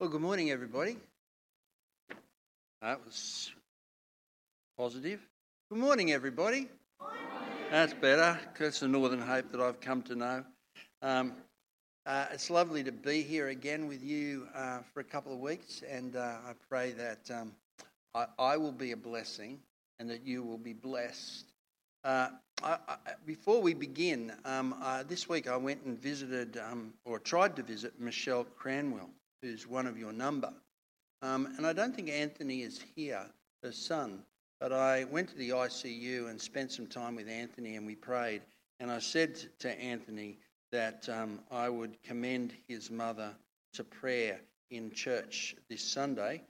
Well, good morning, everybody. That was positive. Good morning, everybody. That's better. That's the Northern Hope that I've come to know. Um, uh, it's lovely to be here again with you uh, for a couple of weeks, and uh, I pray that um, I, I, will be a blessing and that you will be blessed. Uh, I, I, before we begin, um, uh, this week I went and visited, um, or tried to visit, Michelle Cranwell, who's one of your number. Um, and I don't think Anthony is here, her son, but I went to the ICU and spent some time with Anthony and we prayed. And I said to Anthony that um, I would commend his mother to prayer in church this Sunday.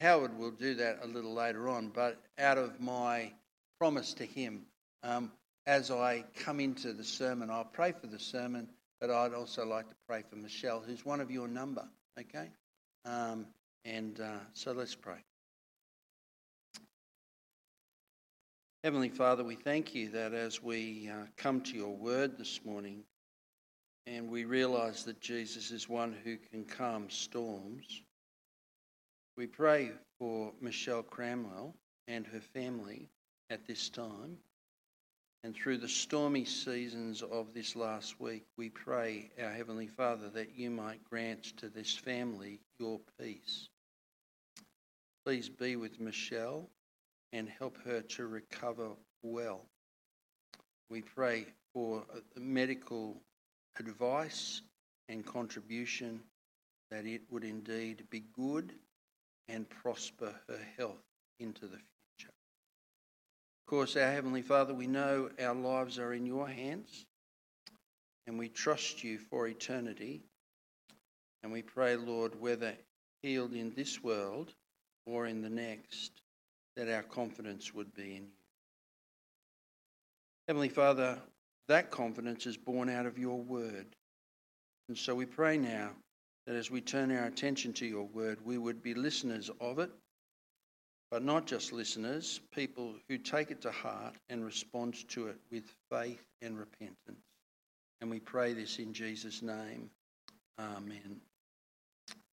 Howard will do that a little later on, but out of my promise to him, um, as I come into the sermon, I'll pray for the sermon, but I'd also like to pray for Michelle, who's one of your number, okay? Um, and uh, so let's pray. Heavenly Father, we thank you that as we uh, come to your word this morning and we realize that Jesus is one who can calm storms, we pray for Michelle Cranwell and her family at this time. And through the stormy seasons of this last week, we pray, our Heavenly Father, that you might grant to this family your peace. Please be with Michelle and help her to recover well. We pray for uh, medical advice and contribution that it would indeed be good and prosper her health into the future. Of course, our Heavenly Father, we know our lives are in your hands and we trust you for eternity. And we pray, Lord, whether healed in this world or in the next, that our confidence would be in you. Heavenly Father, that confidence is born out of your word. And so we pray now that as we turn our attention to your word, we would be listeners of it, but not just listeners, people who take it to heart and respond to it with faith and repentance. And we pray this in Jesus' name. Amen.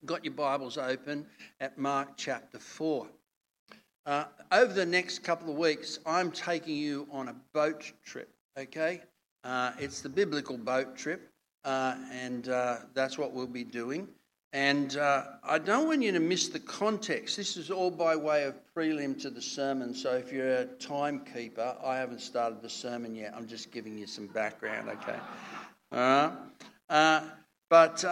Got your Bibles open at Mark chapter 4. Uh, over the next couple of weeks, I'm taking you on a boat trip, okay? Uh, it's the biblical boat trip, uh, and uh, that's what we'll be doing. And uh, I don't want you to miss the context. This is all by way of prelim to the sermon, so if you're a timekeeper, I haven't started the sermon yet. I'm just giving you some background, okay? Uh, but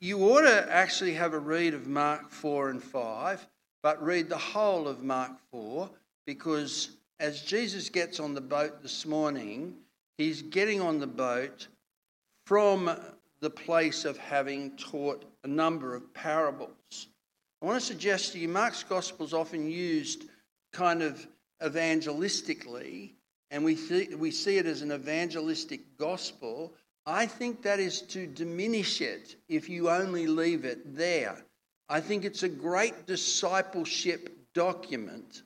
you ought to actually have a read of Mark 4 and 5 but read the whole of Mark 4 because as Jesus gets on the boat this morning, he's getting on the boat from the place of having taught a number of parables. I want to suggest to you Mark's gospel is often used kind of evangelistically, and we, th- we see it as an evangelistic gospel. I think that is to diminish it if you only leave it there. I think it's a great discipleship document.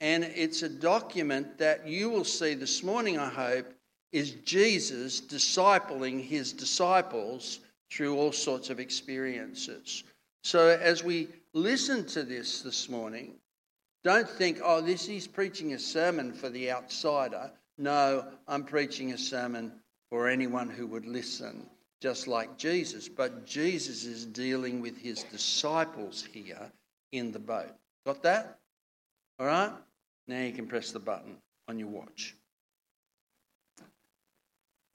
And it's a document that you will see this morning, I hope, is Jesus discipling his disciples through all sorts of experiences. So as we listen to this this morning, don't think, oh, this he's preaching a sermon for the outsider. No, I'm preaching a sermon for anyone who would listen just like Jesus, but Jesus is dealing with his disciples here in the boat. Got that? All right? Now you can press the button on your watch.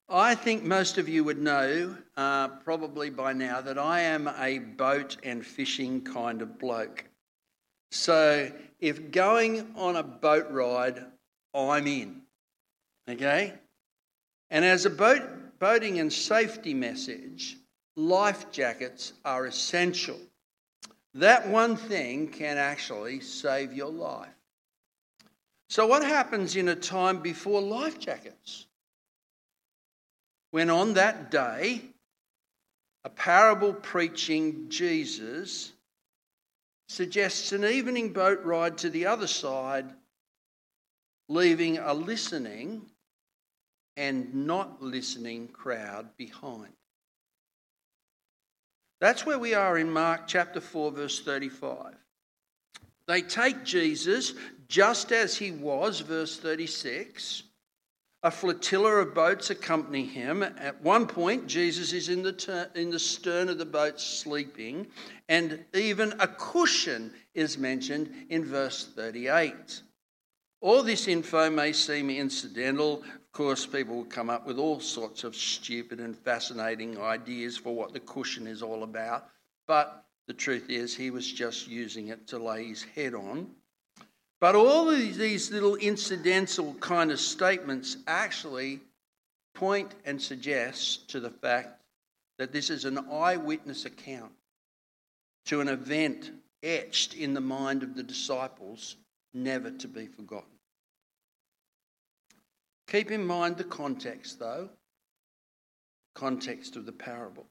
I think most of you would know, uh, probably by now, that I am a boat and fishing kind of bloke. So if going on a boat ride, I'm in. Okay? And as a boat boating and safety message, life jackets are essential. That one thing can actually save your life. So, what happens in a time before life jackets? When on that day, a parable preaching Jesus suggests an evening boat ride to the other side, leaving a listening and not listening crowd behind. That's where we are in Mark chapter 4, verse 35. They take Jesus just as he was, verse 36. A flotilla of boats accompany him. At one point, Jesus is in the, ter- in the stern of the boat sleeping, and even a cushion is mentioned in verse 38. All this info may seem incidental. Of course, people will come up with all sorts of stupid and fascinating ideas for what the cushion is all about, but the truth is, he was just using it to lay his head on. But all of these little incidental kind of statements actually point and suggest to the fact that this is an eyewitness account to an event etched in the mind of the disciples, never to be forgotten. Keep in mind the context, though, context of the parables.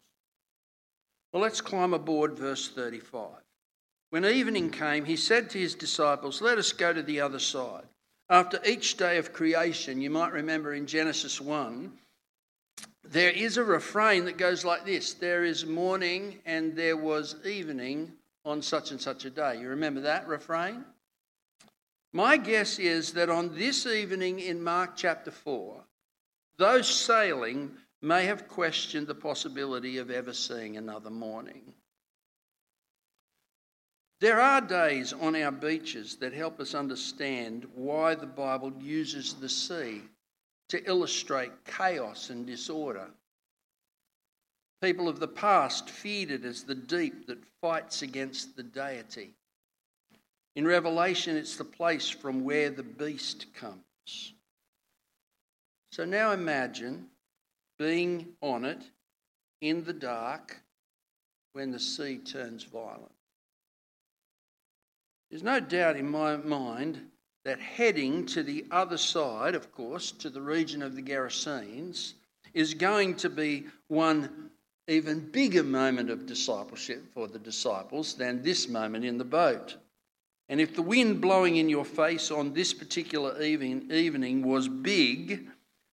Well, let's climb aboard verse 35. When evening came, he said to his disciples, Let us go to the other side. After each day of creation, you might remember in Genesis 1, there is a refrain that goes like this There is morning and there was evening on such and such a day. You remember that refrain? My guess is that on this evening in Mark chapter 4, those sailing may have questioned the possibility of ever seeing another morning. There are days on our beaches that help us understand why the Bible uses the sea to illustrate chaos and disorder. People of the past feared it as the deep that fights against the deity. In Revelation, it's the place from where the beast comes. So now imagine being on it in the dark when the sea turns violent. There's no doubt in my mind that heading to the other side, of course, to the region of the Gerasenes, is going to be one even bigger moment of discipleship for the disciples than this moment in the boat. And if the wind blowing in your face on this particular evening, evening was big,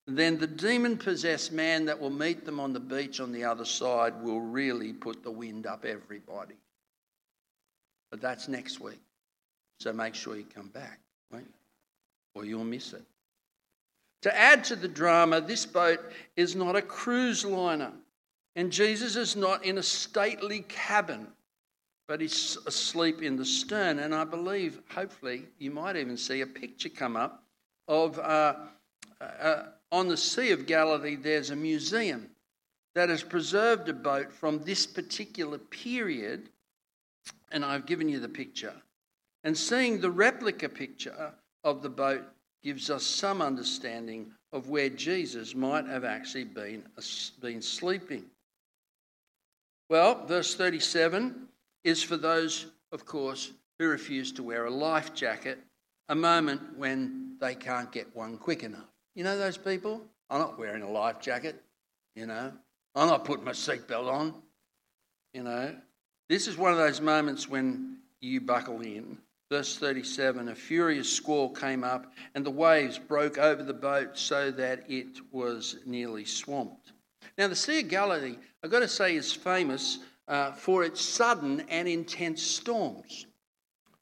then the demon possessed man that will meet them on the beach on the other side will really put the wind up everybody. But that's next week. So make sure you come back, won't? Or you'll miss it. To add to the drama, this boat is not a cruise liner, and Jesus is not in a stately cabin, but he's asleep in the stern. And I believe, hopefully, you might even see a picture come up of uh, uh, on the Sea of Galilee, there's a museum that has preserved a boat from this particular period, and I've given you the picture. And seeing the replica picture of the boat gives us some understanding of where Jesus might have actually been, been sleeping. Well, verse 37 is for those, of course, who refuse to wear a life jacket, a moment when they can't get one quick enough. You know those people? I'm not wearing a life jacket, you know. I'm not putting my seatbelt on, you know. This is one of those moments when you buckle in Verse 37 A furious squall came up, and the waves broke over the boat so that it was nearly swamped. Now, the Sea of Galilee, I've got to say, is famous uh, for its sudden and intense storms.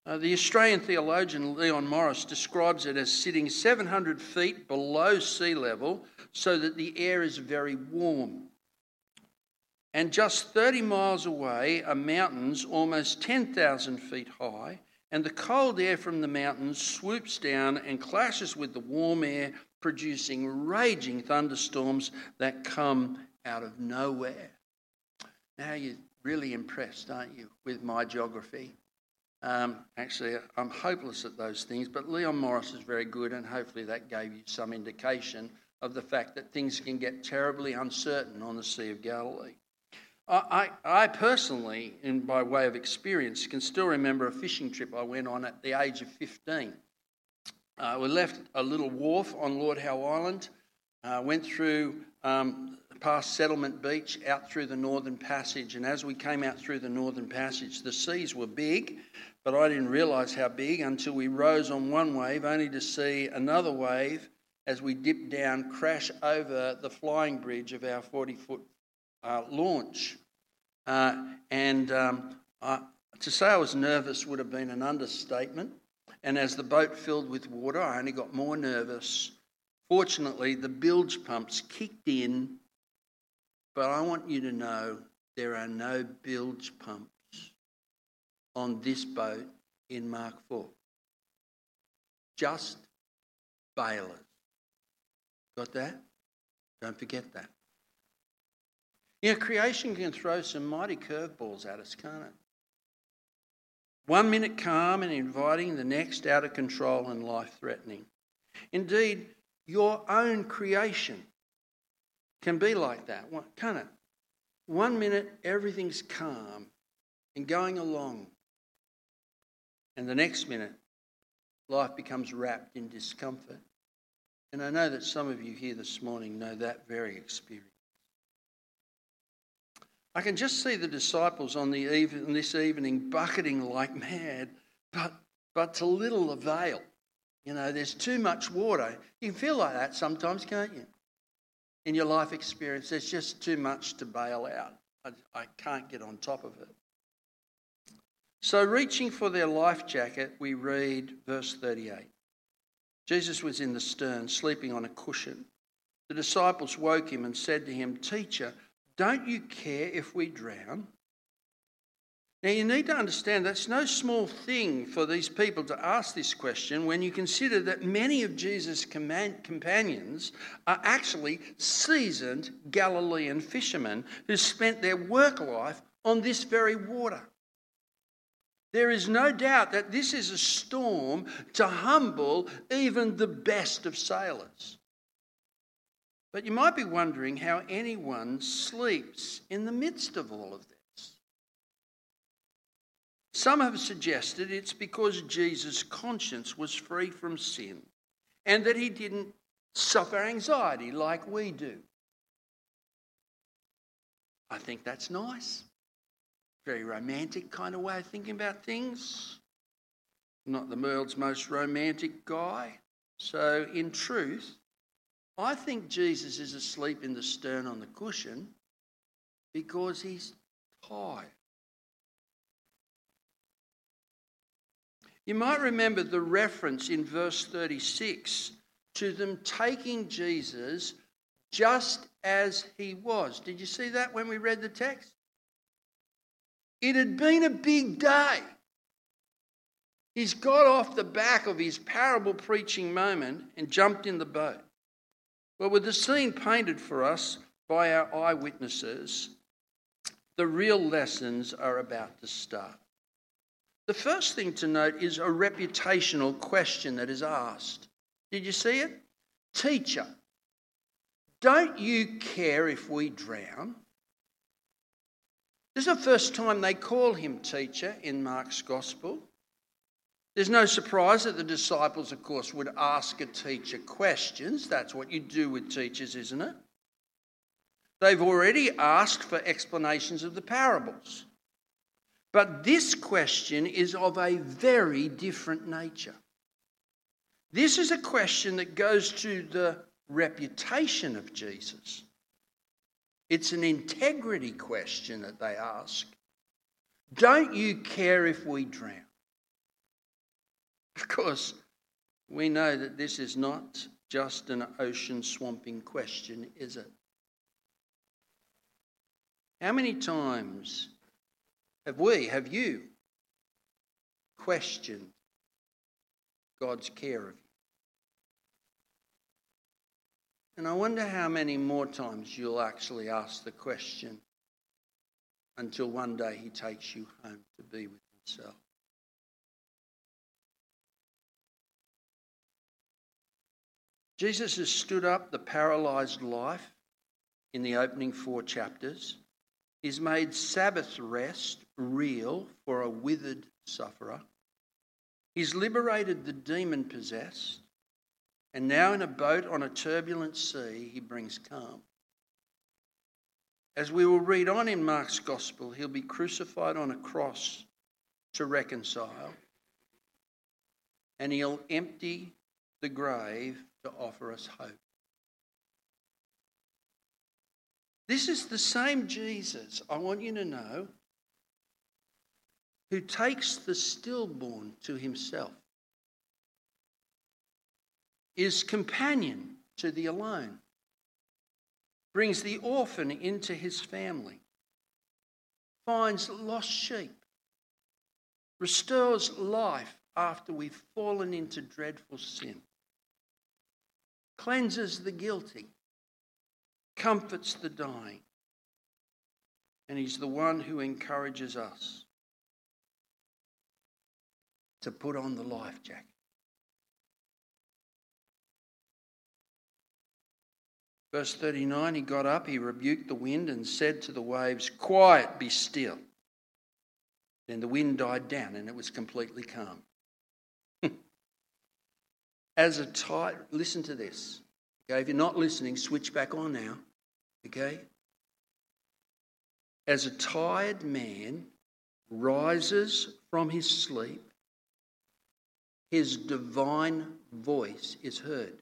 Uh, the Australian theologian Leon Morris describes it as sitting 700 feet below sea level so that the air is very warm. And just 30 miles away are mountains almost 10,000 feet high and the cold air from the mountains swoops down and clashes with the warm air, producing raging thunderstorms that come out of nowhere. Now you're really impressed, aren't you, with my geography? Um, actually, I'm hopeless at those things, but Leon Morris is very good, and hopefully that gave you some indication of the fact that things can get terribly uncertain on the Sea of Galilee. I, I personally, in, by way of experience, can still remember a fishing trip I went on at the age of 15. Uh, we left a little wharf on Lord Howe Island, uh, went through um, past Settlement Beach, out through the Northern Passage, and as we came out through the Northern Passage, the seas were big, but I didn't realise how big until we rose on one wave, only to see another wave as we dipped down crash over the flying bridge of our 40 foot uh, launch. Uh, and um, I, to say I was nervous would have been an understatement. And as the boat filled with water, I only got more nervous. Fortunately, the bilge pumps kicked in, but I want you to know there are no bilge pumps on this boat in Mark 4. Just bailers. Got that? Don't forget that. You know, creation can throw some mighty curveballs at us, can't it? One minute calm and inviting, the next out of control and life threatening. Indeed, your own creation can be like that, can't it? One minute everything's calm and going along, and the next minute life becomes wrapped in discomfort. And I know that some of you here this morning know that very experience. I can just see the disciples on, the this evening bucketing like mad, but, but to little avail. You know, there's too much water. You can feel like that sometimes, can't you? In your life experience, there's just too much to bail out. I, I can't get on top of it. So, reaching for their life jacket, we read verse 38. Jesus was in the stern, sleeping on a cushion. The disciples woke him and said to him, Teacher, don't you care if we drown? Now, you need to understand that's no small thing for these people to ask this question when you consider that many of Jesus' companions are actually seasoned Galilean fishermen who spent their work life on this very water. There is no doubt that this is a storm to humble even the best of sailors. But you might be wondering how anyone sleeps in the midst of all of this. Some have suggested it's because Jesus' conscience was free from sin and that he didn't suffer anxiety like we do. I think that's nice. Very romantic kind of way of thinking about things. Not the world's most romantic guy. So, in truth, I think Jesus is asleep in the stern on the cushion because he's tired. You might remember the reference in verse 36 to them taking Jesus just as he was. Did you see that when we read the text? It had been a big day. He's got off the back of his parable preaching moment and jumped in the boat. Well, with the scene painted for us by our eyewitnesses, the real lessons are about to start. The first thing to note is a reputational question that is asked. Did you see it? Teacher, don't you care if we drown? This is the first time they call him teacher in Mark's Gospel. There's no surprise that the disciples, of course, would ask a teacher questions. That's what you do with teachers, isn't it? They've already asked for explanations of the parables. But this question is of a very different nature. This is a question that goes to the reputation of Jesus. It's an integrity question that they ask. Don't you care if we drown? Of course, we know that this is not just an ocean swamping question, is it? How many times have we, have you, questioned God's care of you? And I wonder how many more times you'll actually ask the question until one day He takes you home to be with Himself. Jesus has stood up the paralysed life in the opening four chapters. He's made Sabbath rest real for a withered sufferer. He's liberated the demon possessed. And now, in a boat on a turbulent sea, he brings calm. As we will read on in Mark's Gospel, he'll be crucified on a cross to reconcile, and he'll empty the grave to offer us hope. This is the same Jesus, I want you to know, who takes the stillborn to himself, is companion to the alone, brings the orphan into his family, finds lost sheep, restores life after we've fallen into dreadful sin, cleanses the guilty, comforts the dying, and he's the one who encourages us to put on the life jacket. Verse 39 He got up, he rebuked the wind, and said to the waves, Quiet, be still. Then the wind died down and it was completely calm. As a tight, listen to this. Okay, if you're not listening, switch back on now. Okay? As a tired man rises from his sleep, his divine voice is heard.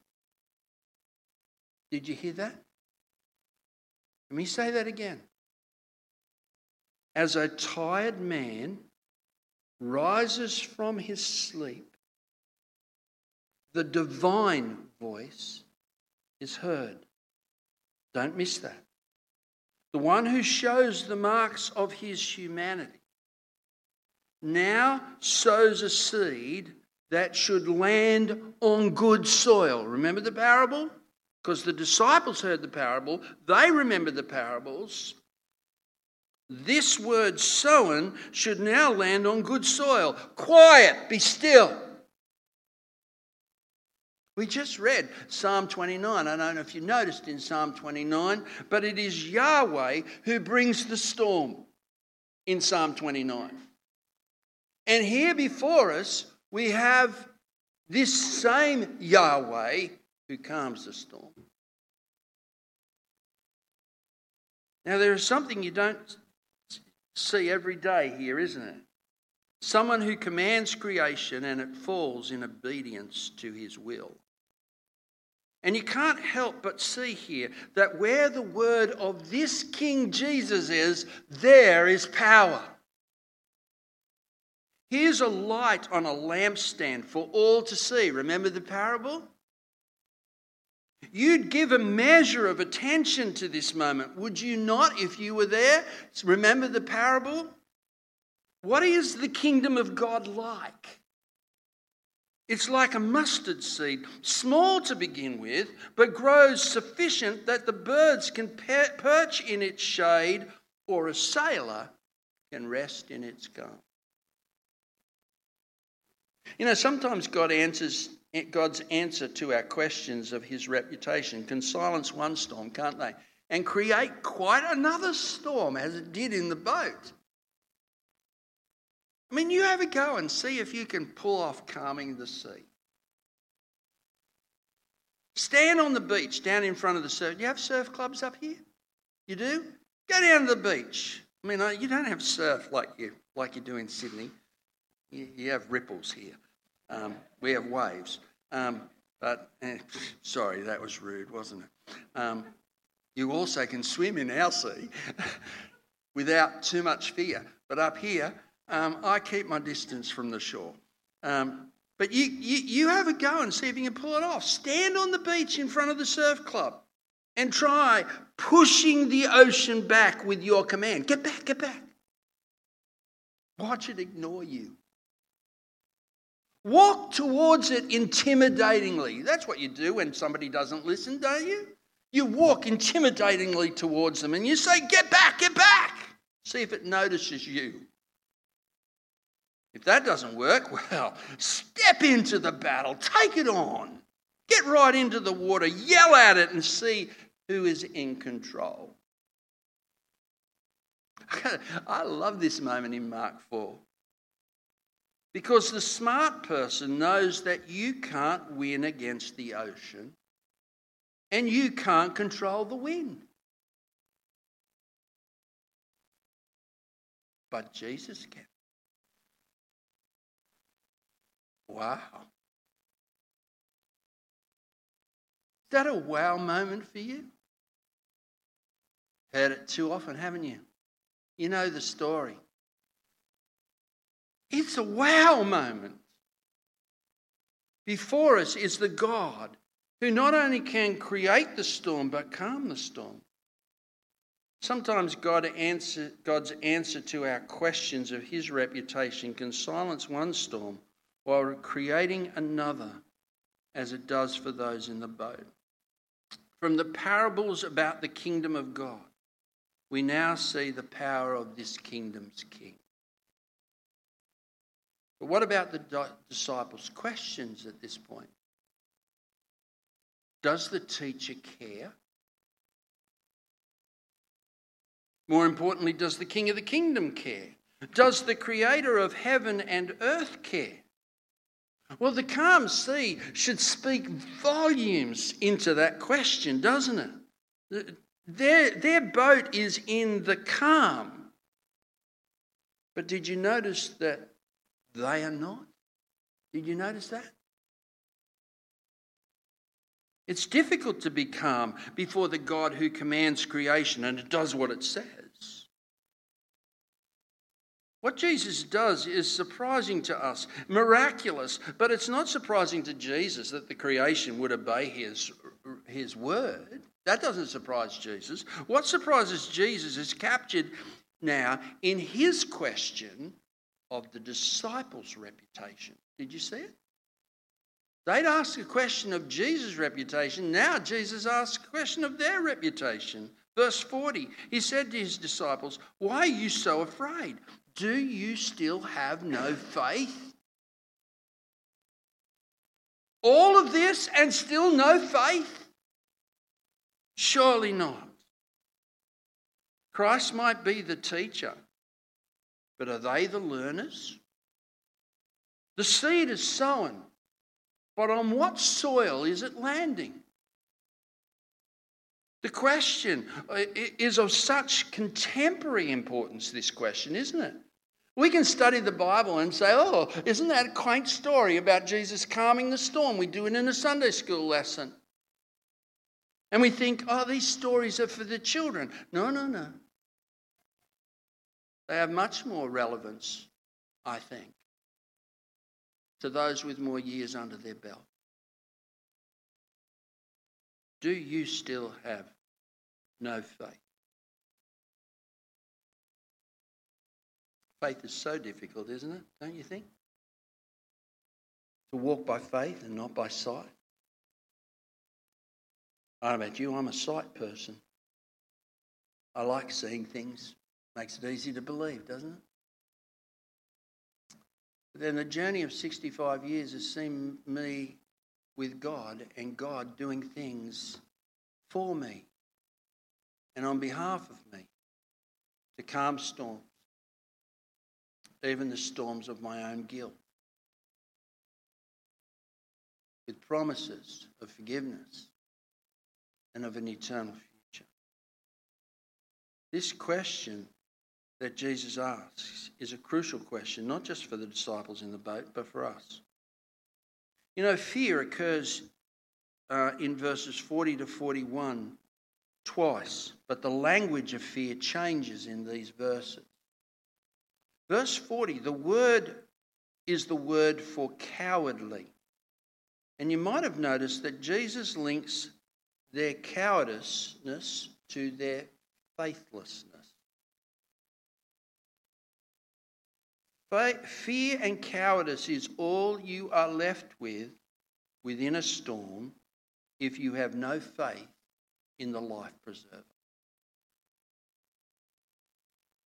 Did you hear that? Let me say that again. As a tired man rises from his sleep, the divine voice is heard. Don't miss that. The one who shows the marks of his humanity now sows a seed that should land on good soil. Remember the parable? Because the disciples heard the parable, they remember the parables. This word sown should now land on good soil. Quiet, be still. We just read Psalm 29. I don't know if you noticed in Psalm 29, but it is Yahweh who brings the storm in Psalm 29. And here before us, we have this same Yahweh who calms the storm. Now, there is something you don't see every day here, isn't it? Someone who commands creation and it falls in obedience to his will. And you can't help but see here that where the word of this King Jesus is, there is power. Here's a light on a lampstand for all to see. Remember the parable? You'd give a measure of attention to this moment, would you not, if you were there? Remember the parable? What is the kingdom of God like? It's like a mustard seed, small to begin with, but grows sufficient that the birds can perch in its shade or a sailor can rest in its calm. You know, sometimes God answers God's answer to our questions of his reputation can silence one storm, can't they? And create quite another storm as it did in the boat. I mean, you have a go and see if you can pull off calming the sea. Stand on the beach down in front of the surf. You have surf clubs up here? You do? Go down to the beach. I mean, you don't have surf like you like you do in Sydney. You, you have ripples here. Um, we have waves. Um, but, eh, sorry, that was rude, wasn't it? Um, you also can swim in our sea without too much fear. But up here, um, I keep my distance from the shore. Um, but you, you, you have a go and see if you can pull it off. Stand on the beach in front of the surf club and try pushing the ocean back with your command. Get back, get back. Watch it ignore you. Walk towards it intimidatingly. That's what you do when somebody doesn't listen, don't you? You walk intimidatingly towards them and you say, Get back, get back. See if it notices you. If that doesn't work, well, step into the battle, take it on. Get right into the water, yell at it, and see who is in control. I love this moment in Mark 4. Because the smart person knows that you can't win against the ocean and you can't control the wind. But Jesus can. Wow. Is that a wow moment for you? Heard it too often, haven't you? You know the story. It's a wow moment. Before us is the God who not only can create the storm but calm the storm. Sometimes God answer, God's answer to our questions of his reputation can silence one storm while creating another, as it does for those in the boat. From the parables about the kingdom of God, we now see the power of this kingdom's king. But what about the disciples' questions at this point? Does the teacher care? More importantly, does the king of the kingdom care? Does the creator of heaven and earth care? Well, the calm sea should speak volumes into that question, doesn't it? Their, their boat is in the calm. But did you notice that they are not? Did you notice that? It's difficult to be calm before the God who commands creation and it does what it says. What Jesus does is surprising to us, miraculous, but it's not surprising to Jesus that the creation would obey his, his word. That doesn't surprise Jesus. What surprises Jesus is captured now in his question of the disciples' reputation. Did you see it? They'd ask a question of Jesus' reputation. Now Jesus asks a question of their reputation. Verse 40, he said to his disciples, Why are you so afraid? Do you still have no faith? All of this and still no faith? Surely not. Christ might be the teacher, but are they the learners? The seed is sown, but on what soil is it landing? The question uh, is of such contemporary importance, this question, isn't it? We can study the Bible and say, oh, isn't that a quaint story about Jesus calming the storm? We do it in a Sunday school lesson. And we think, oh, these stories are for the children. No, no, no. They have much more relevance, I think, to those with more years under their belt. Do you still have no faith? Faith is so difficult, isn't it? Don't you think? To walk by faith and not by sight. I don't know about you, I'm a sight person. I like seeing things. Makes it easy to believe, doesn't it? But then the journey of 65 years has seen me with God and God doing things for me and on behalf of me to calm storms, even the storms of my own guilt, with promises of forgiveness and of an eternal future. This question that Jesus asks is a crucial question, not just for the disciples in the boat, but for us. You know, fear occurs uh, in verses 40 to 41 twice, but the language of fear changes in these verses. Verse 40, the word is the word for cowardly. And you might have noticed that Jesus links their cowardice to their faithlessness. Fear and cowardice is all you are left with within a storm if you have no faith in the life preserver.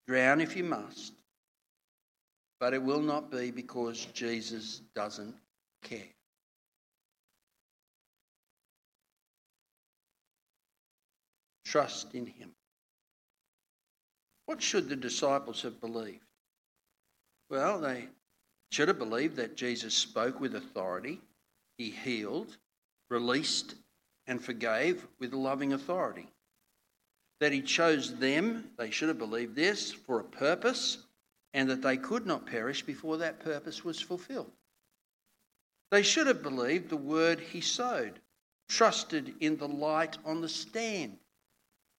Drown if you must, but it will not be because Jesus doesn't care. Trust in him. What should the disciples have believed? Well, they should have believed that Jesus spoke with authority, he healed, released, and forgave with loving authority. That he chose them, they should have believed this, for a purpose, and that they could not perish before that purpose was fulfilled. They should have believed the word he sowed, trusted in the light on the stand,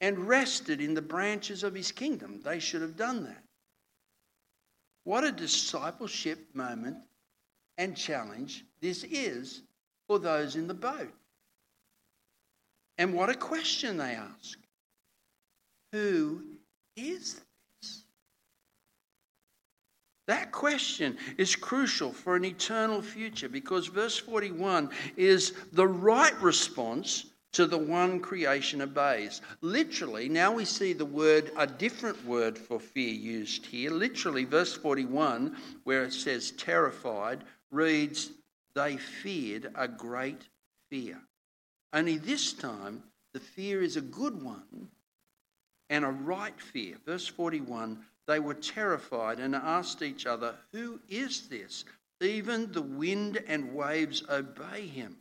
and rested in the branches of his kingdom. They should have done that. What a discipleship moment and challenge this is for those in the boat. And what a question they ask Who is this? That question is crucial for an eternal future because verse 41 is the right response to the one creation obeys. Literally, now we see the word, a different word for fear used here. Literally, verse 41, where it says terrified, reads, They feared a great fear. Only this time, the fear is a good one and a right fear. Verse 41 they were terrified and asked each other, Who is this? Even the wind and waves obey him.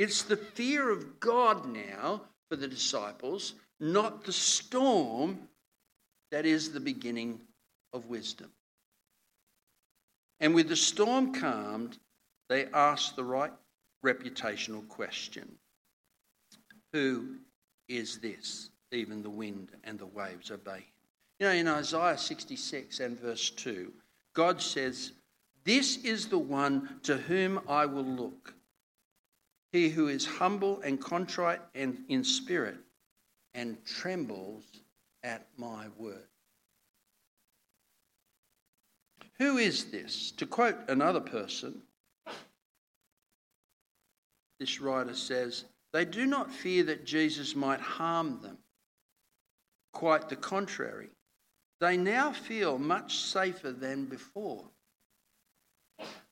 It's the fear of God now for the disciples, not the storm that is the beginning of wisdom. And with the storm calmed, they asked the right reputational question Who is this? Even the wind and the waves obey him. You know, in Isaiah 66 and verse 2, God says, This is the one to whom I will look he who is humble and contrite and in spirit and trembles at my word. Who is this? To quote another person, this writer says, They do not fear that Jesus might harm them. Quite the contrary. They now feel much safer than before.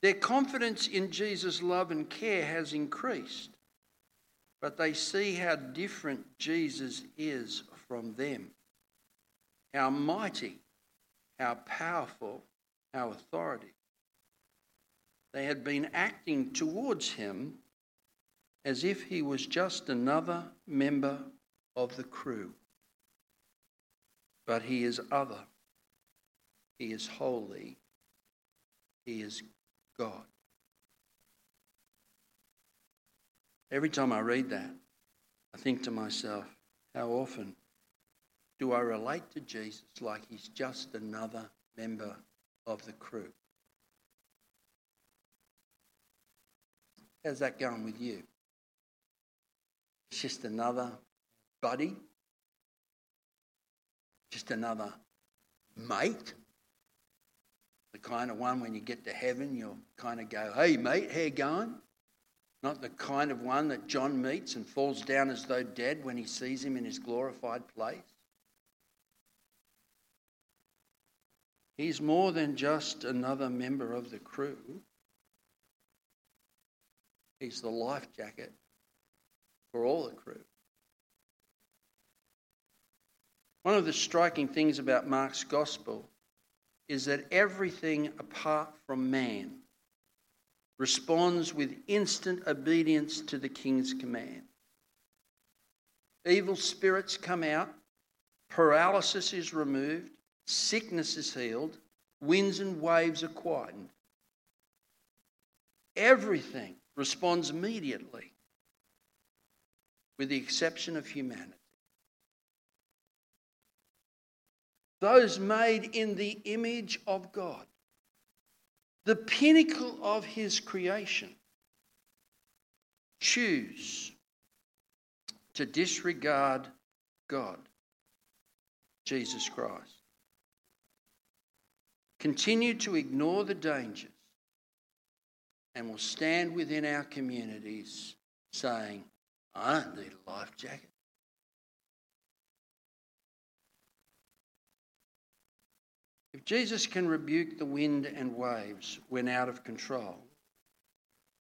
Their confidence in Jesus' love and care has increased, but they see how different Jesus is from them. How mighty, how powerful, how authoritative. They had been acting towards him as if he was just another member of the crew. But he is other. He is holy. He is God. Every time I read that, I think to myself, how often do I relate to Jesus like he's just another member of the crew? How's that going with you? It's just another buddy? Just another mate? The kind of one when you get to heaven, you'll kind of go, hey, mate, how going? Not the kind of one that John meets and falls down as though dead when he sees him in his glorified place. He's more than just another member of the crew. He's the life jacket for all the crew. One of the striking things about Mark's gospel is that everything apart from man responds with instant obedience to the king's command. Evil spirits come out, paralysis is removed, sickness is healed, winds and waves are quietened. Everything responds immediately, with the exception of humanity. Those made in the image of God, the pinnacle of his creation, choose to disregard God, Jesus Christ. Continue to ignore the dangers and will stand within our communities saying, I don't need a life jacket. If Jesus can rebuke the wind and waves when out of control,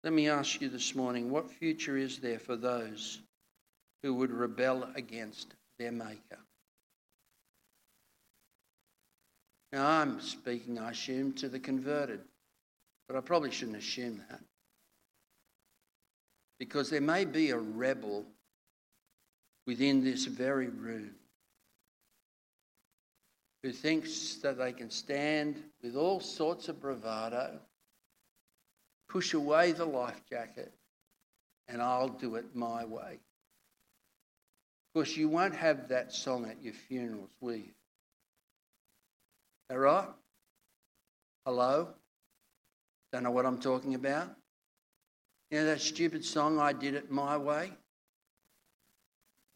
let me ask you this morning what future is there for those who would rebel against their Maker? Now, I'm speaking, I assume, to the converted, but I probably shouldn't assume that. Because there may be a rebel within this very room who thinks that they can stand with all sorts of bravado, push away the life jacket, and I'll do it my way. Of course, you won't have that song at your funerals, will you? All right? Hello? Don't know what I'm talking about? You know that stupid song, I Did It My Way?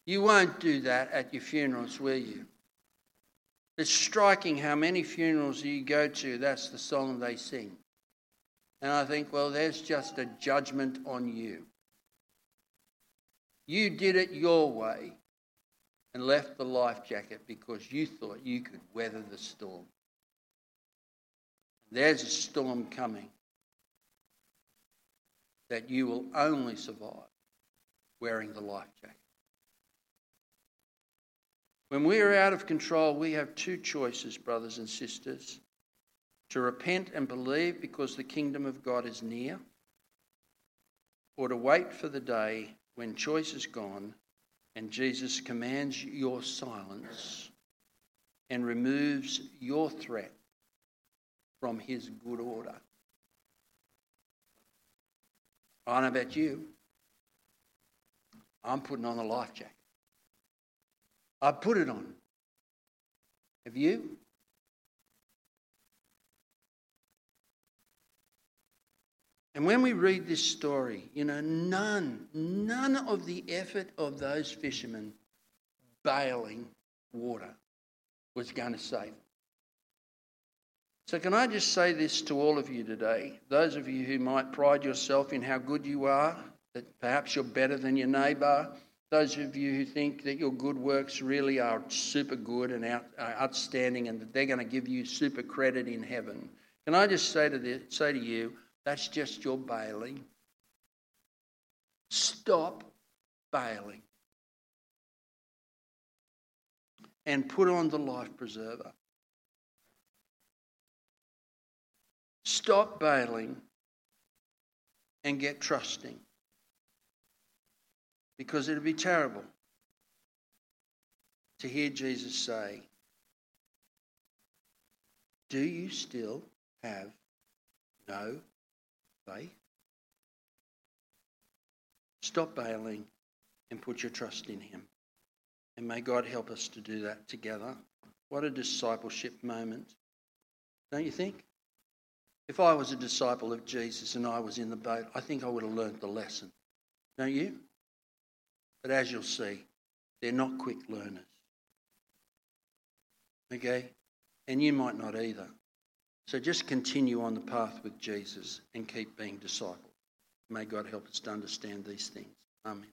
You won't do that at your funerals, will you? It's striking how many funerals you go to, that's the song they sing. And I think, well, there's just a judgment on you. You did it your way and left the life jacket because you thought you could weather the storm. There's a storm coming that you will only survive wearing the life jacket. When we are out of control, we have two choices, brothers and sisters to repent and believe because the kingdom of God is near, or to wait for the day when choice is gone and Jesus commands your silence and removes your threat from his good order. I don't know about you. I'm putting on the life jacket. I put it on. Have you? And when we read this story, you know, none, none of the effort of those fishermen bailing water was going to save. So, can I just say this to all of you today? Those of you who might pride yourself in how good you are, that perhaps you're better than your neighbour, those of you who think that your good works really are super good and out, uh, outstanding and that they're going to give you super credit in heaven, can I just say to, say to you, that's just your bailing. Stop bailing and put on the life preserver. Stop bailing and get trusting because it'd be terrible to hear Jesus say, Do you still have no faith? Stop bailing and put your trust in Him. And may God help us to do that together. What a discipleship moment, don't you think? If I was a disciple of Jesus and I was in the boat, I think I would have learnt the lesson. Don't you? But as you'll see, they're not quick learners. Okay? And you might not either. So just continue on the path with Jesus and keep being disciple. May God help us to understand these things. Amen.